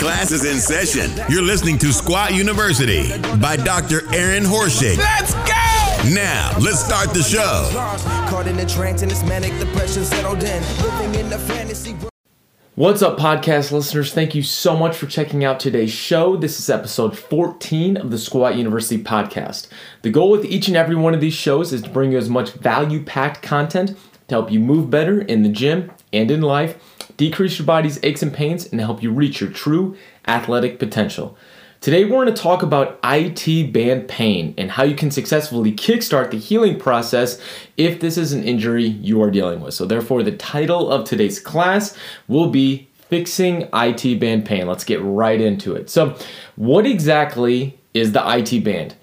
Class is in session. You're listening to Squat University by Dr. Aaron Horschig. Let's go! Now, let's start the show. Caught in a trance and this manic depression settled in. Living in the fantasy world. What's up, podcast listeners? Thank you so much for checking out today's show. This is episode 14 of the Squat University podcast. The goal with each and every one of these shows is to bring you as much value packed content to help you move better in the gym and in life, decrease your body's aches and pains, and help you reach your true athletic potential. Today, we're going to talk about IT band pain and how you can successfully kickstart the healing process if this is an injury you are dealing with. So, therefore, the title of today's class will be Fixing IT Band Pain. Let's get right into it. So, what exactly is the IT band?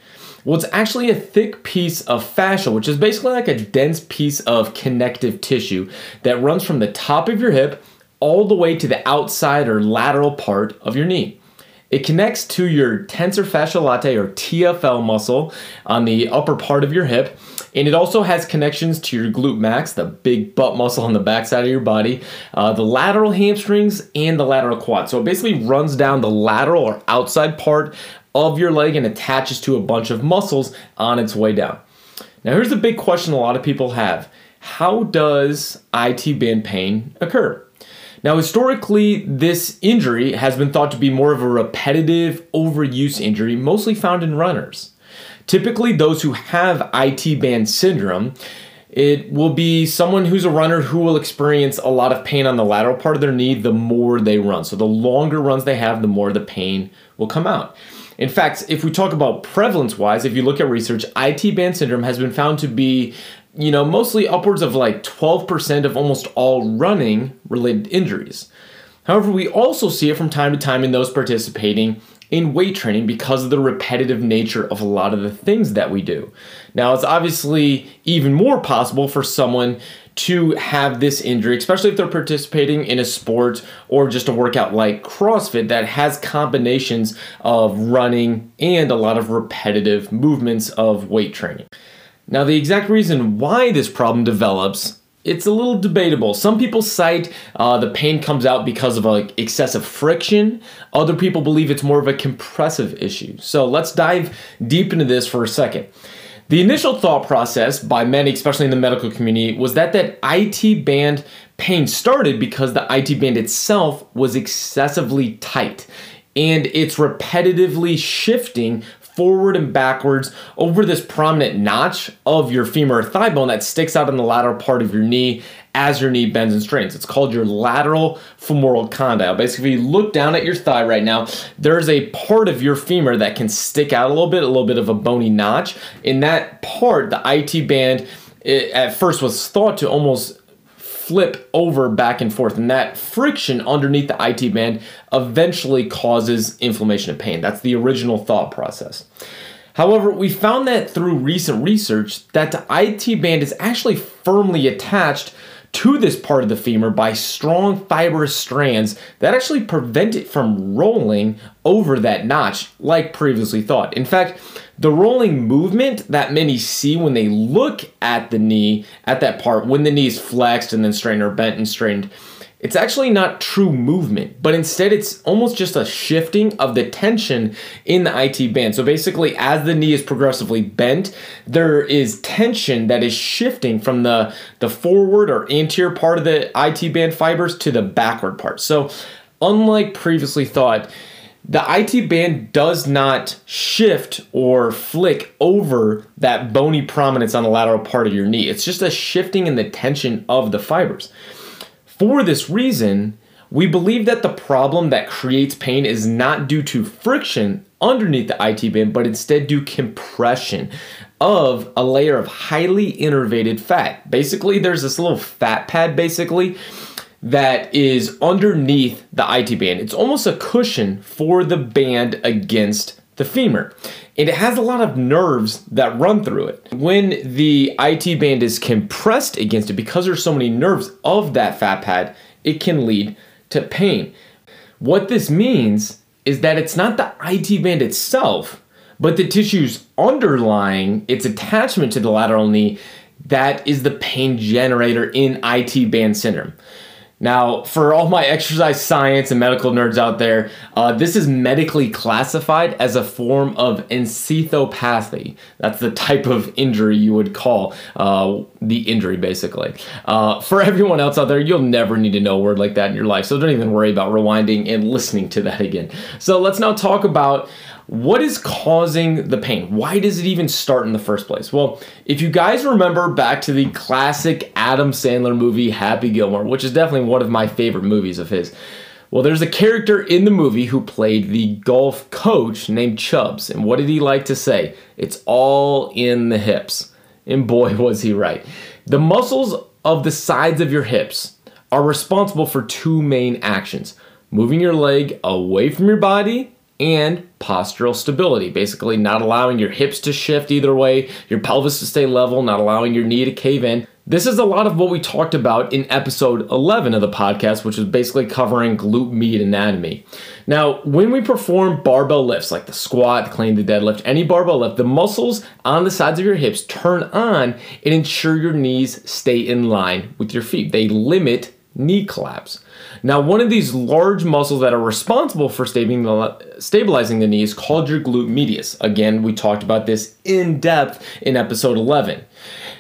Well, it's actually a thick piece of fascia, which is basically like a dense piece of connective tissue that runs from the top of your hip all the way to the outside or lateral part of your knee. It connects to your tensor fasciae latae or TFL muscle on the upper part of your hip, and it also has connections to your glute max, the big butt muscle on the backside of your body, uh, the lateral hamstrings, and the lateral quad. So it basically runs down the lateral or outside part of your leg and attaches to a bunch of muscles on its way down. Now, here's the big question a lot of people have How does IT band pain occur? Now, historically, this injury has been thought to be more of a repetitive overuse injury, mostly found in runners. Typically, those who have IT band syndrome, it will be someone who's a runner who will experience a lot of pain on the lateral part of their knee the more they run. So, the longer runs they have, the more the pain will come out. In fact, if we talk about prevalence wise, if you look at research, IT band syndrome has been found to be you know, mostly upwards of like 12% of almost all running related injuries. However, we also see it from time to time in those participating in weight training because of the repetitive nature of a lot of the things that we do. Now, it's obviously even more possible for someone to have this injury, especially if they're participating in a sport or just a workout like CrossFit that has combinations of running and a lot of repetitive movements of weight training. Now, the exact reason why this problem develops it's a little debatable. Some people cite uh, the pain comes out because of like excessive friction. Other people believe it's more of a compressive issue. So let's dive deep into this for a second. The initial thought process by many, especially in the medical community, was that that IT band pain started because the IT band itself was excessively tight and it's repetitively shifting forward and backwards over this prominent notch of your femur thigh bone that sticks out in the lateral part of your knee as your knee bends and strains. It's called your lateral femoral condyle. Basically, if you look down at your thigh right now, there's a part of your femur that can stick out a little bit, a little bit of a bony notch. In that part, the IT band it, at first was thought to almost flip over back and forth. And that friction underneath the IT band eventually causes inflammation and pain. That's the original thought process. However, we found that through recent research that the IT band is actually firmly attached to this part of the femur by strong fibrous strands that actually prevent it from rolling over that notch like previously thought. In fact, the rolling movement that many see when they look at the knee, at that part, when the knee is flexed and then strained or bent and strained, it's actually not true movement, but instead it's almost just a shifting of the tension in the IT band. So basically, as the knee is progressively bent, there is tension that is shifting from the, the forward or anterior part of the IT band fibers to the backward part. So, unlike previously thought, the IT band does not shift or flick over that bony prominence on the lateral part of your knee. It's just a shifting in the tension of the fibers. For this reason, we believe that the problem that creates pain is not due to friction underneath the IT band, but instead due compression of a layer of highly innervated fat. Basically, there's this little fat pad basically that is underneath the IT band. It's almost a cushion for the band against the femur. And it has a lot of nerves that run through it. When the IT band is compressed against it, because there's so many nerves of that fat pad, it can lead to pain. What this means is that it's not the IT band itself, but the tissues underlying its attachment to the lateral knee that is the pain generator in IT band syndrome. Now, for all my exercise science and medical nerds out there, uh, this is medically classified as a form of enthesopathy. That's the type of injury you would call uh, the injury, basically. Uh, for everyone else out there, you'll never need to know a word like that in your life, so don't even worry about rewinding and listening to that again. So, let's now talk about what is causing the pain? Why does it even start in the first place? Well, if you guys remember back to the classic Adam Sandler movie Happy Gilmore, which is definitely one of my favorite movies of his. Well, there's a character in the movie who played the golf coach named Chubbs. And what did he like to say? It's all in the hips. And boy, was he right. The muscles of the sides of your hips are responsible for two main actions moving your leg away from your body and postural stability, basically not allowing your hips to shift either way, your pelvis to stay level, not allowing your knee to cave in. This is a lot of what we talked about in episode 11 of the podcast, which is basically covering glute med anatomy. Now, when we perform barbell lifts like the squat, the clean, the deadlift, any barbell lift, the muscles on the sides of your hips turn on and ensure your knees stay in line with your feet. They limit knee collapse. Now, one of these large muscles that are responsible for stabilizing the knee is called your glute medius. Again, we talked about this in depth in episode 11.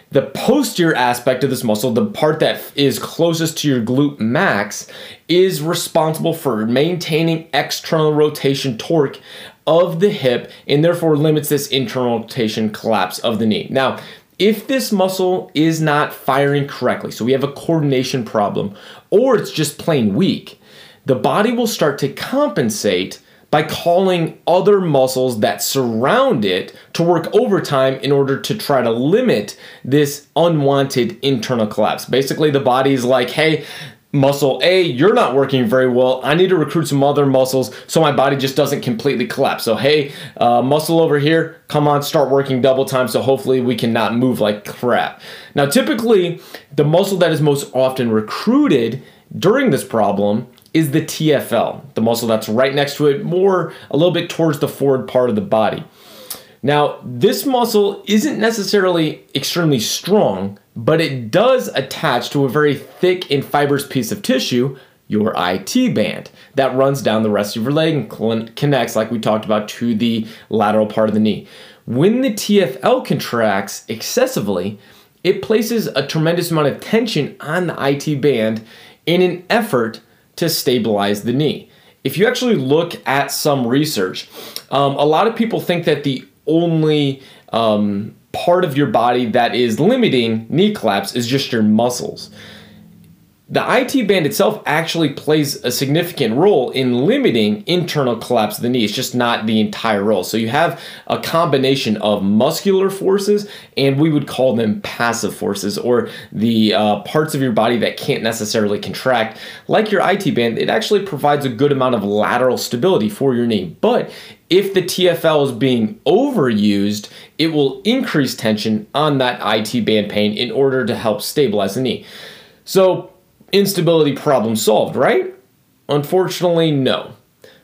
The posterior aspect of this muscle, the part that is closest to your glute max, is responsible for maintaining external rotation torque of the hip and therefore limits this internal rotation collapse of the knee. Now, if this muscle is not firing correctly, so we have a coordination problem, or it's just plain weak, the body will start to compensate by calling other muscles that surround it to work overtime in order to try to limit this unwanted internal collapse. Basically, the body is like, hey, muscle A, you're not working very well. I need to recruit some other muscles so my body just doesn't completely collapse. So, hey, uh, muscle over here, come on, start working double time so hopefully we can not move like crap. Now, typically, the muscle that is most often recruited during this problem is the TFL, the muscle that's right next to it, more a little bit towards the forward part of the body. Now, this muscle isn't necessarily extremely strong, but it does attach to a very thick and fibrous piece of tissue, your IT band, that runs down the rest of your leg and connects, like we talked about, to the lateral part of the knee. When the TFL contracts excessively, it places a tremendous amount of tension on the IT band in an effort to stabilize the knee. If you actually look at some research, um, a lot of people think that the only um, part of your body that is limiting knee collapse is just your muscles. The IT band itself actually plays a significant role in limiting internal collapse of the knee. It's just not the entire role. So you have a combination of muscular forces, and we would call them passive forces, or the uh, parts of your body that can't necessarily contract. Like your IT band, it actually provides a good amount of lateral stability for your knee. But if the TFL is being overused, it will increase tension on that IT band pain in order to help stabilize the knee. So, instability problem solved, right? Unfortunately, no.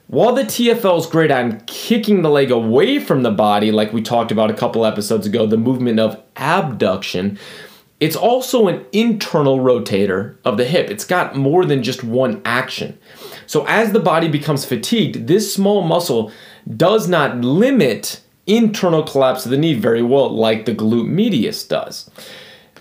While the TFL is great on kicking the leg away from the body, like we talked about a couple episodes ago, the movement of abduction, it's also an internal rotator of the hip. It's got more than just one action. So, as the body becomes fatigued, this small muscle does not limit internal collapse of the knee very well, like the glute medius does.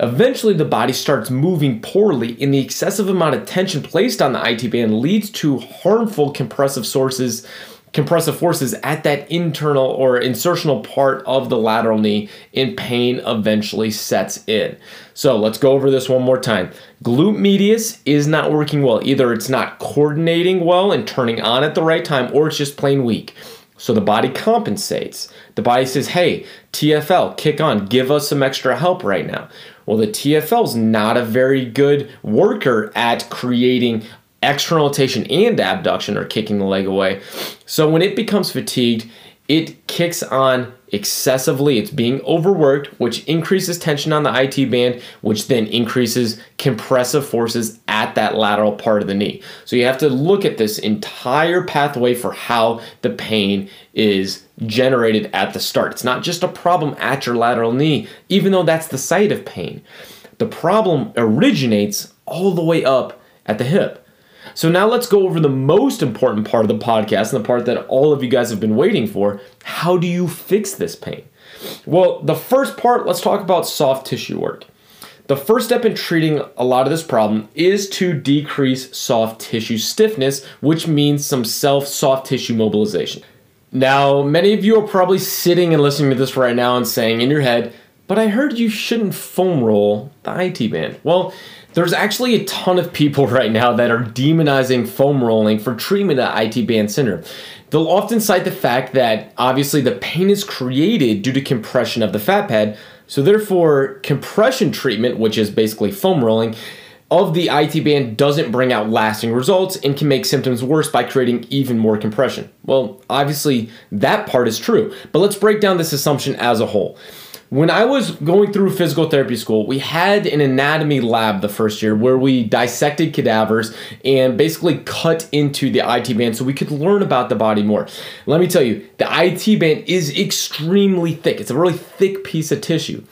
Eventually, the body starts moving poorly, and the excessive amount of tension placed on the IT band leads to harmful compressive sources, compressive forces at that internal or insertional part of the lateral knee, and pain eventually sets in. So let's go over this one more time. Glute medius is not working well. Either it's not coordinating well and turning on at the right time, or it's just plain weak. So the body compensates. The body says, hey, TFL, kick on, give us some extra help right now. Well, the TFL is not a very good worker at creating external rotation and abduction or kicking the leg away. So when it becomes fatigued, it kicks on excessively. It's being overworked, which increases tension on the IT band, which then increases compressive forces at that lateral part of the knee. So you have to look at this entire pathway for how the pain is generated at the start. It's not just a problem at your lateral knee, even though that's the site of pain. The problem originates all the way up at the hip. So now let's go over the most important part of the podcast and the part that all of you guys have been waiting for. How do you fix this pain? Well, the first part, let's talk about soft tissue work. The first step in treating a lot of this problem is to decrease soft tissue stiffness, which means some self soft tissue mobilization. Now, many of you are probably sitting and listening to this right now and saying in your head, but I heard you shouldn't foam roll the IT band. Well, there's actually a ton of people right now that are demonizing foam rolling for treatment of IT band syndrome. They'll often cite the fact that obviously the pain is created due to compression of the fat pad, so therefore compression treatment, which is basically foam rolling, of the IT band doesn't bring out lasting results and can make symptoms worse by creating even more compression. Well, obviously that part is true, but let's break down this assumption as a whole. When I was going through physical therapy school, we had an anatomy lab the first year where we dissected cadavers and basically cut into the IT band so we could learn about the body more. Let me tell you, the IT band is extremely thick. It's a really thick piece of tissue.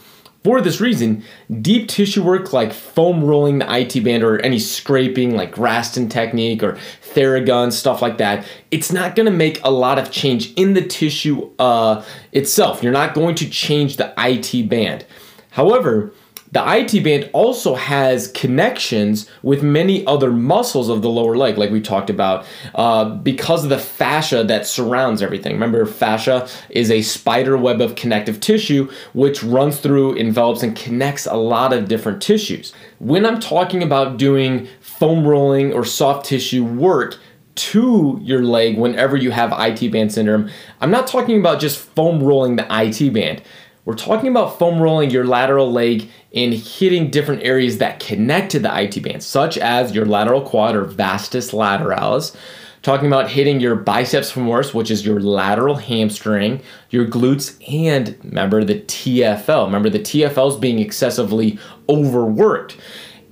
For this reason, deep tissue work like foam rolling the IT band or any scraping like Graston technique or Theragun, stuff like that, it's not going to make a lot of change in the tissue uh, itself. You're not going to change the IT band. However, the IT band also has connections with many other muscles of the lower leg, like we talked about, uh, because of the fascia that surrounds everything. Remember, fascia is a spider web of connective tissue which runs through, envelops, and connects a lot of different tissues. When I'm talking about doing foam rolling or soft tissue work, to your leg whenever you have IT band syndrome. I'm not talking about just foam rolling the IT band. We're talking about foam rolling your lateral leg and hitting different areas that connect to the IT band, such as your lateral quad or vastus lateralis. Talking about hitting your biceps femoris, which is your lateral hamstring, your glutes, and remember the TFL. Remember the TFL is being excessively overworked.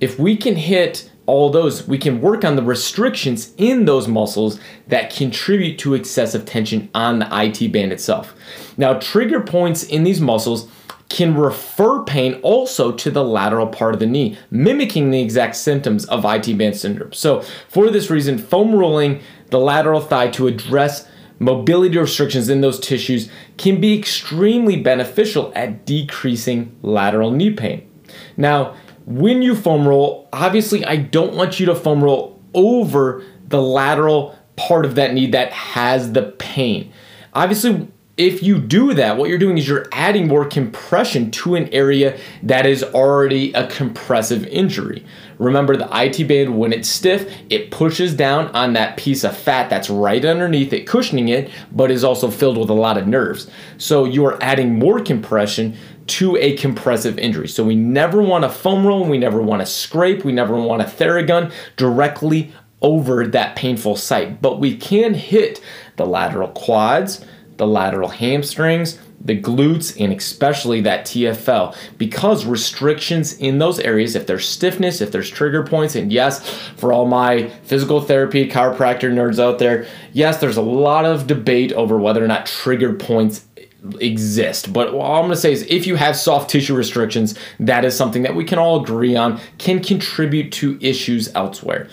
If we can hit all those, we can work on the restrictions in those muscles that contribute to excessive tension on the IT band itself. Now, trigger points in these muscles can refer pain also to the lateral part of the knee, mimicking the exact symptoms of IT band syndrome. So, for this reason, foam rolling the lateral thigh to address mobility restrictions in those tissues can be extremely beneficial at decreasing lateral knee pain. Now, when you foam roll, obviously I don't want you to foam roll over the lateral part of that knee that has the pain. Obviously, if you do that, what you're doing is you're adding more compression to an area that is already a compressive injury. Remember, the IT band, when it's stiff, it pushes down on that piece of fat that's right underneath it, cushioning it, but is also filled with a lot of nerves. So you are adding more compression to a compressive injury. So we never want to foam roll, we never want to scrape, we never want to theragun directly over that painful site. But we can hit the lateral quads, the lateral hamstrings, the glutes, and especially that TFL because restrictions in those areas, if there's stiffness, if there's trigger points, and yes, for all my physical therapy chiropractor nerds out there, yes, there's a lot of debate over whether or not trigger points exist. But all I'm going to say is if you have soft tissue restrictions, that is something that we can all agree on can contribute to issues elsewhere.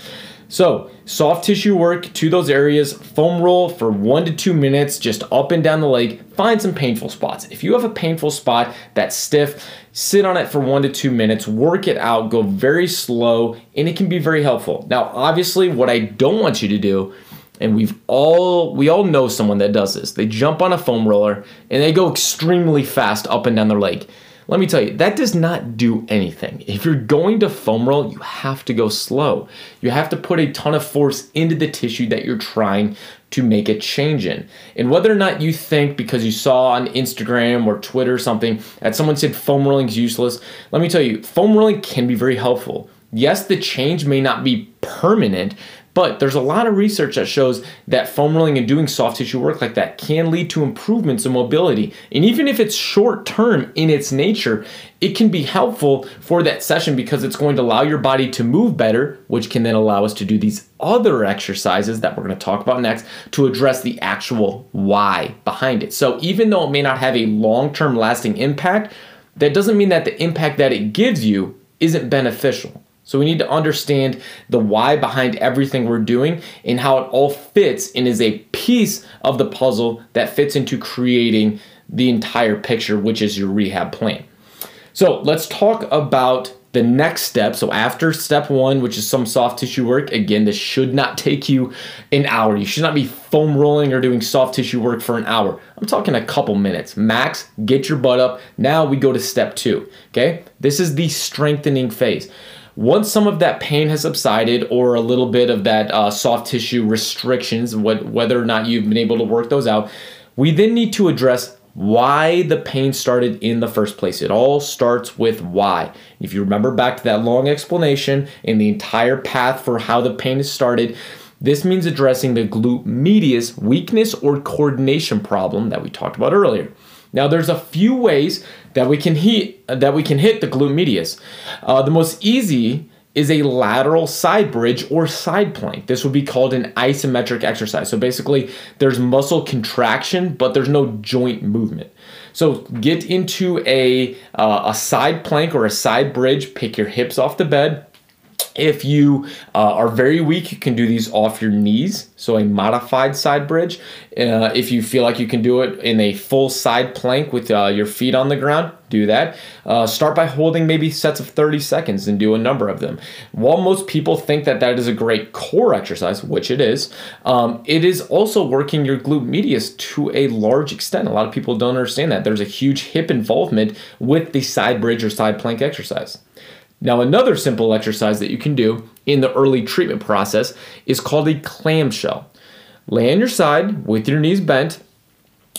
So, soft tissue work to those areas, foam roll for one to two minutes, just up and down the leg. Find some painful spots. If you have a painful spot that's stiff, sit on it for one to two minutes, work it out, go very slow, and it can be very helpful. Now, obviously, what I don't want you to do and we've all we all know someone that does this. They jump on a foam roller and they go extremely fast up and down their leg. Let me tell you, that does not do anything. If you're going to foam roll, you have to go slow. You have to put a ton of force into the tissue that you're trying to make a change in. And whether or not you think because you saw on Instagram or Twitter or something that someone said foam rolling is useless, let me tell you, foam rolling can be very helpful. Yes, the change may not be permanent, but there's a lot of research that shows that foam rolling and doing soft tissue work like that can lead to improvements in mobility. And even if it's short term in its nature, it can be helpful for that session because it's going to allow your body to move better, which can then allow us to do these other exercises that we're going to talk about next to address the actual why behind it. So even though it may not have a long term lasting impact, that doesn't mean that the impact that it gives you isn't beneficial. So we need to understand the why behind everything we're doing and how it all fits and is a piece of the puzzle that fits into creating the entire picture, which is your rehab plan. So let's talk about the next step. So after step one, which is some soft tissue work, again, this should not take you an hour. You should not be foam rolling or doing soft tissue work for an hour. I'm talking a couple minutes max. Get your butt up. Now we go to step two. Okay, this is the strengthening phase. Once some of that pain has subsided or a little bit of that uh, soft tissue restrictions, what, whether or not you've been able to work those out, we then need to address why the pain started in the first place. It all starts with why. If you remember back to that long explanation and the entire path for how the pain has started, this means addressing the glute medius weakness or coordination problem that we talked about earlier. Now, there's a few ways that we can hit that we can hit the glute medius. Uh, the most easy is a lateral side bridge or side plank. This would be called an isometric exercise. So basically, there's muscle contraction, but there's no joint movement. So get into a uh, a side plank or a side bridge. Pick your hips off the bed. If you uh, are very weak, you can do these off your knees, so a modified side bridge. Uh, if you feel like you can do it in a full side plank with uh, your feet on the ground, do that. Uh, start by holding maybe sets of 30 seconds and do a number of them. While most people think that that is a great core exercise, which it is, um, it is also working your glute medius to a large extent. A lot of people don't understand that. There's a huge hip involvement with the side bridge or side plank exercise. Now, another simple exercise that you can do in the early treatment process is called a clamshell. Lay on your side with your knees bent.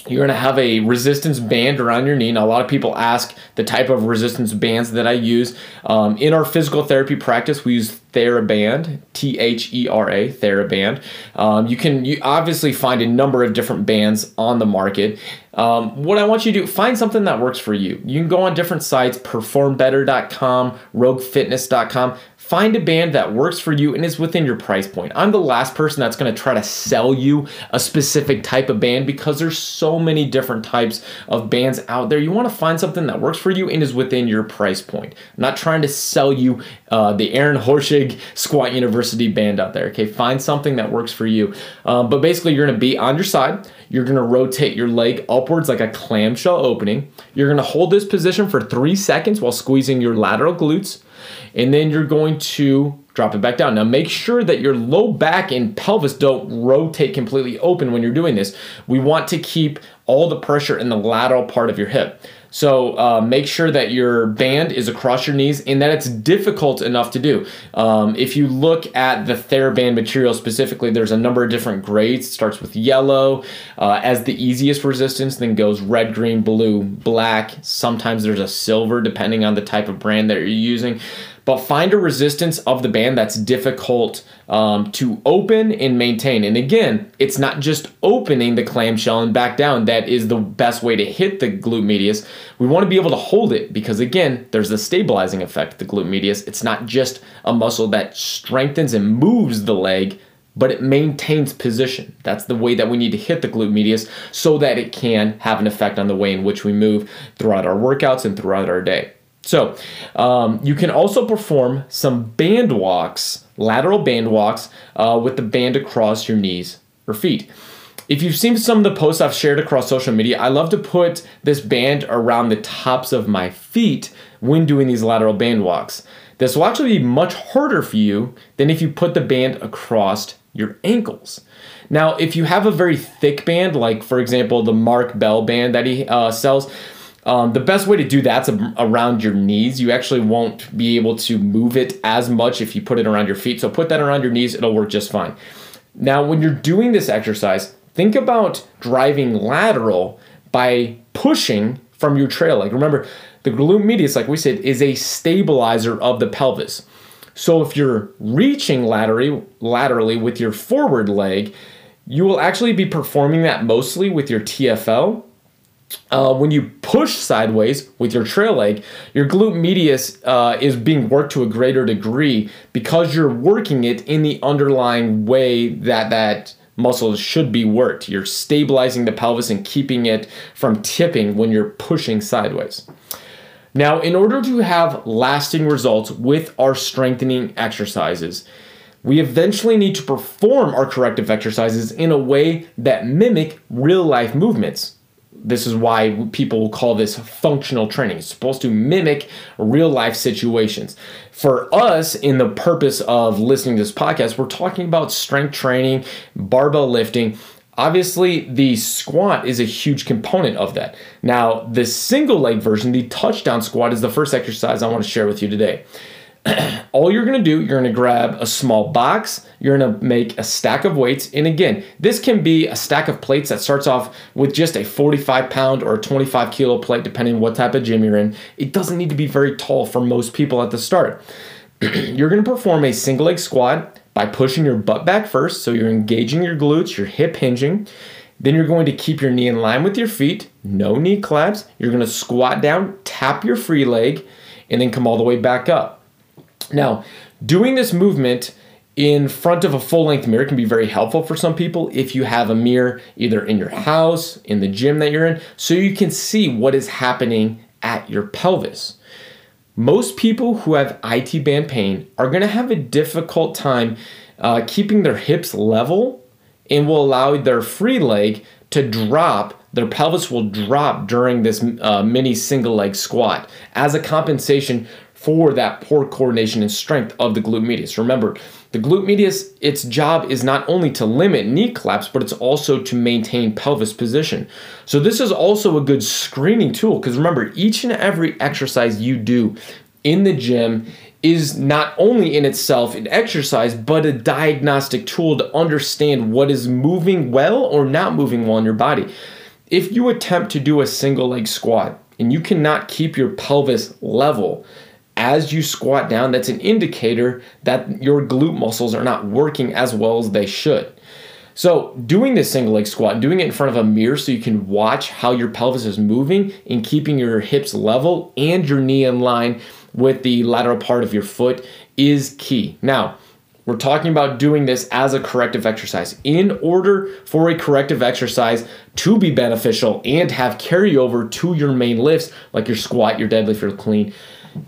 You're going to have a resistance band around your knee. Now, a lot of people ask the type of resistance bands that I use. Um, in our physical therapy practice, we use TheraBand, T H E R A, TheraBand. Um, you can you obviously find a number of different bands on the market. Um, what I want you to do, find something that works for you. You can go on different sites, performbetter.com, roguefitness.com. Find a band that works for you and is within your price point. I'm the last person that's going to try to sell you a specific type of band because there's so many different types of bands out there. You want to find something that works for you and is within your price point. I'm not trying to sell you uh, the Aaron Horschig Squat University band out there. Okay, find something that works for you. Um, but basically, you're going to be on your side. You're going to rotate your leg upwards like a clamshell opening. You're going to hold this position for three seconds while squeezing your lateral glutes and then you're going to drop it back down. Now make sure that your low back and pelvis don't rotate completely open when you're doing this. We want to keep all the pressure in the lateral part of your hip. So uh, make sure that your band is across your knees and that it's difficult enough to do. Um, if you look at the TheraBand material specifically, there's a number of different grades. It starts with yellow uh, as the easiest resistance, then goes red, green, blue, black. Sometimes there's a silver depending on the type of brand that you're using but find a resistance of the band that's difficult um, to open and maintain. And again, it's not just opening the clamshell and back down that is the best way to hit the glute medius. We want to be able to hold it because, again, there's the stabilizing effect, the glute medius. It's not just a muscle that strengthens and moves the leg, but it maintains position. That's the way that we need to hit the glute medius so that it can have an effect on the way in which we move throughout our workouts and throughout our day. So um, you can also perform some band walks, lateral band walks, uh, with the band across your knees or feet. If you've seen some of the posts I've shared across social media, I love to put this band around the tops of my feet when doing these lateral band walks. This will actually be much harder for you than if you put the band across your ankles. Now, if you have a very thick band, like for example the Mark Bell band that he uh, sells, um, the best way to do that's around your knees. You actually won't be able to move it as much if you put it around your feet. So put that around your knees, it'll work just fine. Now, when you're doing this exercise, think about driving lateral by pushing from your trail leg. Remember, the glute medius, like we said, is a stabilizer of the pelvis. So if you're reaching laterally, laterally with your forward leg, you will actually be performing that mostly with your TFL uh, when you push sideways with your trail leg, your glute medius uh, is being worked to a greater degree because you're working it in the underlying way that that muscle should be worked. You're stabilizing the pelvis and keeping it from tipping when you're pushing sideways. Now, in order to have lasting results with our strengthening exercises, we eventually need to perform our corrective exercises in a way that mimic real life movements. This is why people call this functional training. It's supposed to mimic real life situations. For us, in the purpose of listening to this podcast, we're talking about strength training, barbell lifting, Obviously, the squat is a huge component of that. Now, the single leg version, the touchdown squat, is the first exercise I want to share with you today. All you're to do, you're to grab a small box, you're to make a stack of weights. And again, this can be a stack of plates that starts off with just a 45 pound or a 25 kilo plate, depending on what type of gym you're in. It doesn't need to be very tall for most people at the start. you're to perform a single leg squat by pushing your butt back first. So you're engaging your glutes, your hip hinging. Then you're going to keep your knee in line with your feet, no knee claps. You're to squat down, tap your free leg, and then come all the way back up. Now, doing this movement in front of a full length mirror can be very helpful for some people if you have a mirror either in your house, in the gym that you're in, so you can see what is happening at your pelvis. Most people who have IT band pain are going to have a difficult time uh, keeping their hips level and will allow their free leg to drop. Their pelvis will drop during this uh, mini single leg squat as a compensation for that poor coordination and strength of the glute medius. Remember, the glute medius, its job is not only to limit knee collapse, but it's also to maintain pelvis position. So this is also a good screening tool because remember, each and every exercise you do in the gym is not only in itself an exercise, but a diagnostic tool to understand what is moving well or not moving well in your body. If you attempt to do a single leg squat and you cannot keep your pelvis level, as you squat down, that's an indicator that your glute muscles are not working as well as they should. So, doing this single leg squat, doing it in front of a mirror so you can watch how your pelvis is moving and keeping your hips level and your knee in line with the lateral part of your foot is key. Now, we're talking about doing this as a corrective exercise. In order for a corrective exercise to be beneficial and have carryover to your main lifts, like your squat, your deadlift, your clean,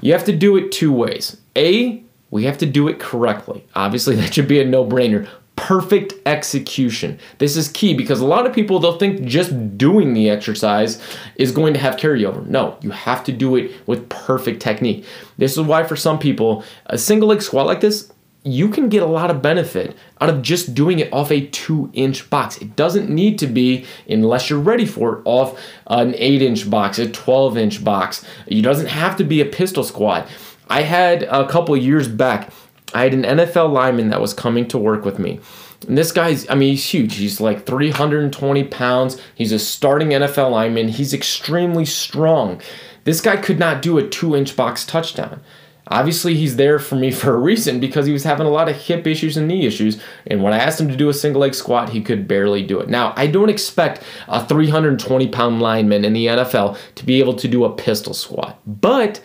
you have to do it two ways. A, we have to do it correctly. Obviously, that should be a no brainer. Perfect execution. This is key because a lot of people they'll think just doing the exercise is going to have carryover. No, you have to do it with perfect technique. This is why for some people, a single leg squat like this, you can get a lot of benefit out of just doing it off a two inch box. It doesn't need to be, unless you're ready for it, off an eight inch box, a 12 inch box. It doesn't have to be a pistol squat. I had a couple years back, I had an NFL lineman that was coming to work with me. And this guy's, I mean, he's huge. He's like 320 pounds. He's a starting NFL lineman. He's extremely strong. This guy could not do a two inch box touchdown. Obviously, he's there for me for a reason because he was having a lot of hip issues and knee issues. And when I asked him to do a single leg squat, he could barely do it. Now, I don't expect a 320 pound lineman in the NFL to be able to do a pistol squat, but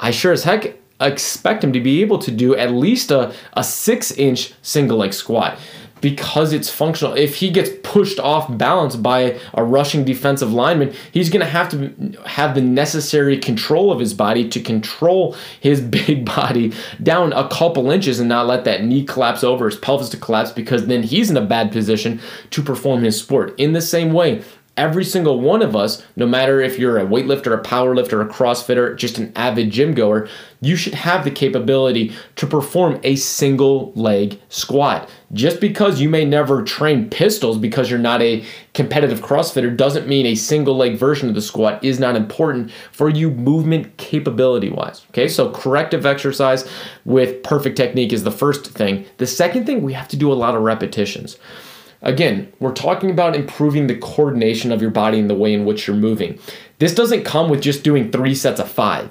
I sure as heck expect him to be able to do at least a, a six inch single leg squat because it's functional. If he gets pushed off balance by a rushing defensive lineman, he's going to have to have the necessary control of his body to control his big body down a couple inches and not let that knee collapse over, his pelvis to collapse, because then he's in a bad position to perform his sport. In the same way, every single one of us, no matter if you're a weightlifter, a powerlifter, a crossfitter, just an avid gym goer, you should have the capability to perform a single leg squat. Just because you may never train pistols because you're not a competitive crossfitter doesn't mean a single leg version of the squat is not important for you movement capability wise. Okay, so corrective exercise with perfect technique is the first thing. The second thing, we have to do a lot of repetitions. Again, we're talking about improving the coordination of your body and the way in which you're moving. This doesn't come with just doing three sets of five.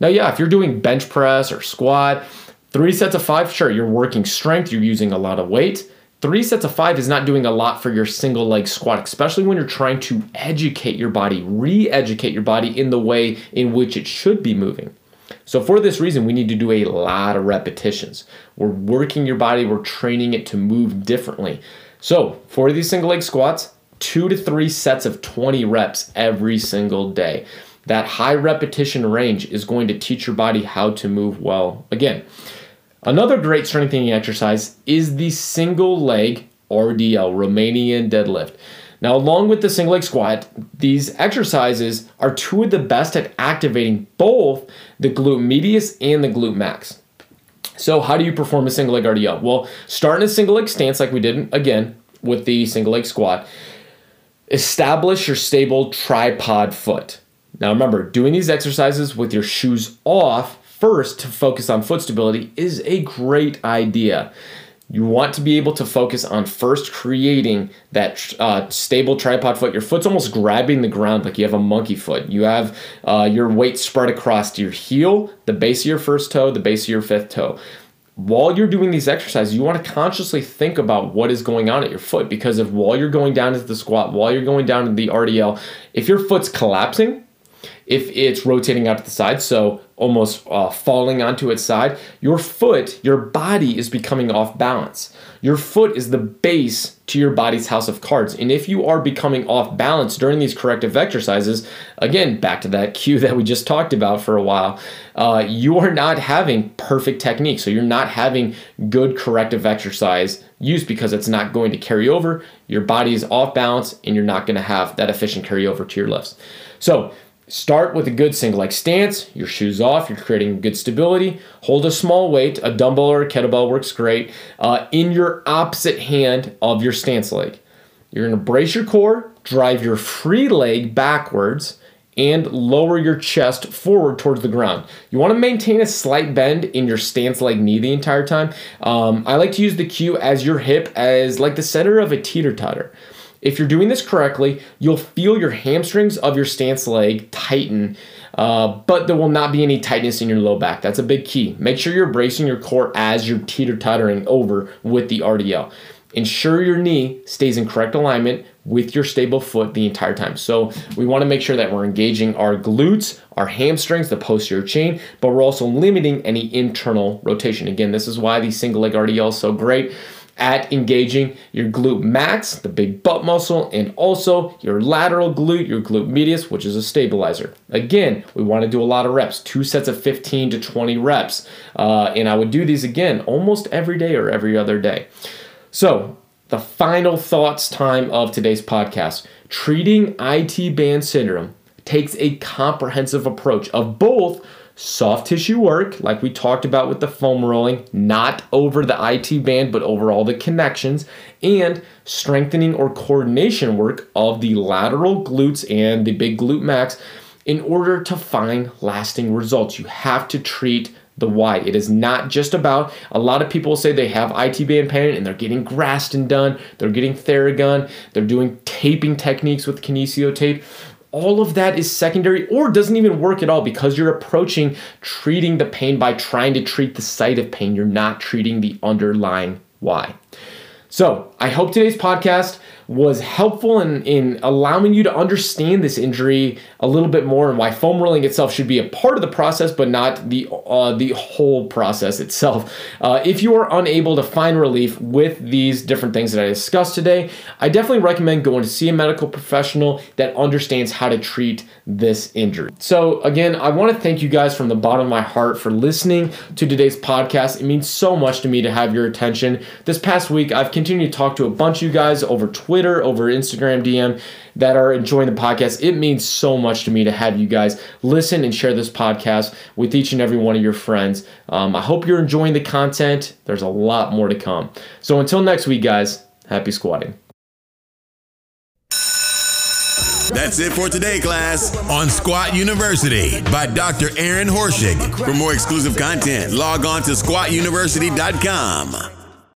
Now, yeah, if you're doing bench press or squat, three sets of five, sure, you're working strength, you're using a lot of weight. Three sets of five is not doing a lot for your single leg squat, especially when you're trying to educate your body, re educate your body in the way in which it should be moving. So, for this reason, we need to do a lot of repetitions. We're working your body, we're training it to move differently. So for these single leg squats, two to three sets of 20 reps every single day. that high repetition range is going to teach your body how to move well again. Another great strengthening exercise is the single leg RDL, Romanian deadlift. Now, along with the single leg squat, these exercises are two of the best at activating both the glute medius and the glute max. So, how do you perform a single leg RDL? Well, start in a single leg stance like we did again with the single leg squat. Establish your stable tripod foot. Now, remember, doing these exercises with your shoes off first to focus on foot stability is a great idea. You want to be able to focus on first creating that uh, stable tripod foot. Your foot's almost grabbing the ground like you have a monkey foot. You have uh, your weight spread across your heel, the base of your first toe, the base of your fifth toe. While you're doing these exercises, you want to consciously think about what is going on at your foot because if while you're going down into the squat, while you're going down into the RDL, if your foot's collapsing, if it's rotating out to the side, so almost uh, falling onto its side, your foot, your body is becoming off balance. Your foot is the base to your body's house of cards. And if you are becoming off balance during these corrective exercises, again, back to that cue that we just talked about for a while, uh, you are not having perfect technique. So you're not having good corrective exercise use because it's not going to carry over. Your body is off balance and you're not going to have that efficient carryover to your lifts. So Start with a good single leg stance, your shoes off, you're creating good stability. Hold a small weight, a dumbbell or a kettlebell works great, uh, in your opposite hand of your stance leg. You're gonna brace your core, drive your free leg backwards, and lower your chest forward towards the ground. You wanna maintain a slight bend in your stance leg knee the entire time. Um, I like to use the cue as your hip as like the center of a teeter totter. If you're doing this correctly, you'll feel your hamstrings of your stance leg tighten, uh, but there will not be any tightness in your low back. That's a big key. Make sure you're bracing your core as you're teeter tottering over with the RDL. Ensure your knee stays in correct alignment with your stable foot the entire time. So we want to make sure that we're engaging our glutes, our hamstrings, the posterior chain, but we're also limiting any internal rotation. Again, this is why the single leg RDL is so great at engaging your glute max, the big butt muscle, and also your lateral glute, your glute medius, which is a stabilizer. Again, we want to do a lot of reps, two sets of 15 to 20 reps. Uh, and I would do these again almost every day or every other day. So, the final thoughts time of today's podcast treating IT band syndrome takes a comprehensive approach of both soft tissue work, like we talked about with the foam rolling, not over the IT band, but over all the connections, and strengthening or coordination work of the lateral glutes and the big glute max in order to find lasting results. You have to treat the why. It is not just about a lot of people say they have IT band pain and they're getting Graston done, they're getting Theragun, they're doing taping techniques with kinesio tape all of that is secondary or doesn't even work at all because you're approaching treating the pain by trying to treat the site of pain. You're not treating the underlying why. So, I hope today's podcast was helpful in, in allowing you to understand this injury a little bit more and why foam rolling itself should be a part of the process but not the uh, the whole process itself. Uh, if you are unable to find relief with these different things that I discussed today, I definitely recommend going to see a medical professional that understands how to treat this injury. So again, I want to thank you guys from the bottom of my heart for listening to today's podcast. It means so much to me to have your attention. This past week, I've continued to talk to a bunch of you guys over Twitter Twitter, over Instagram DM that are enjoying the podcast. It means so much to me to have you guys listen and share this podcast with each and every one of your friends. Um, I hope you're enjoying the content. There's a lot more to come. So until next week, guys, happy squatting. That's it for today, class, on Squat University by Dr. Aaron Horschig. For more exclusive content, log on to squatuniversity.com.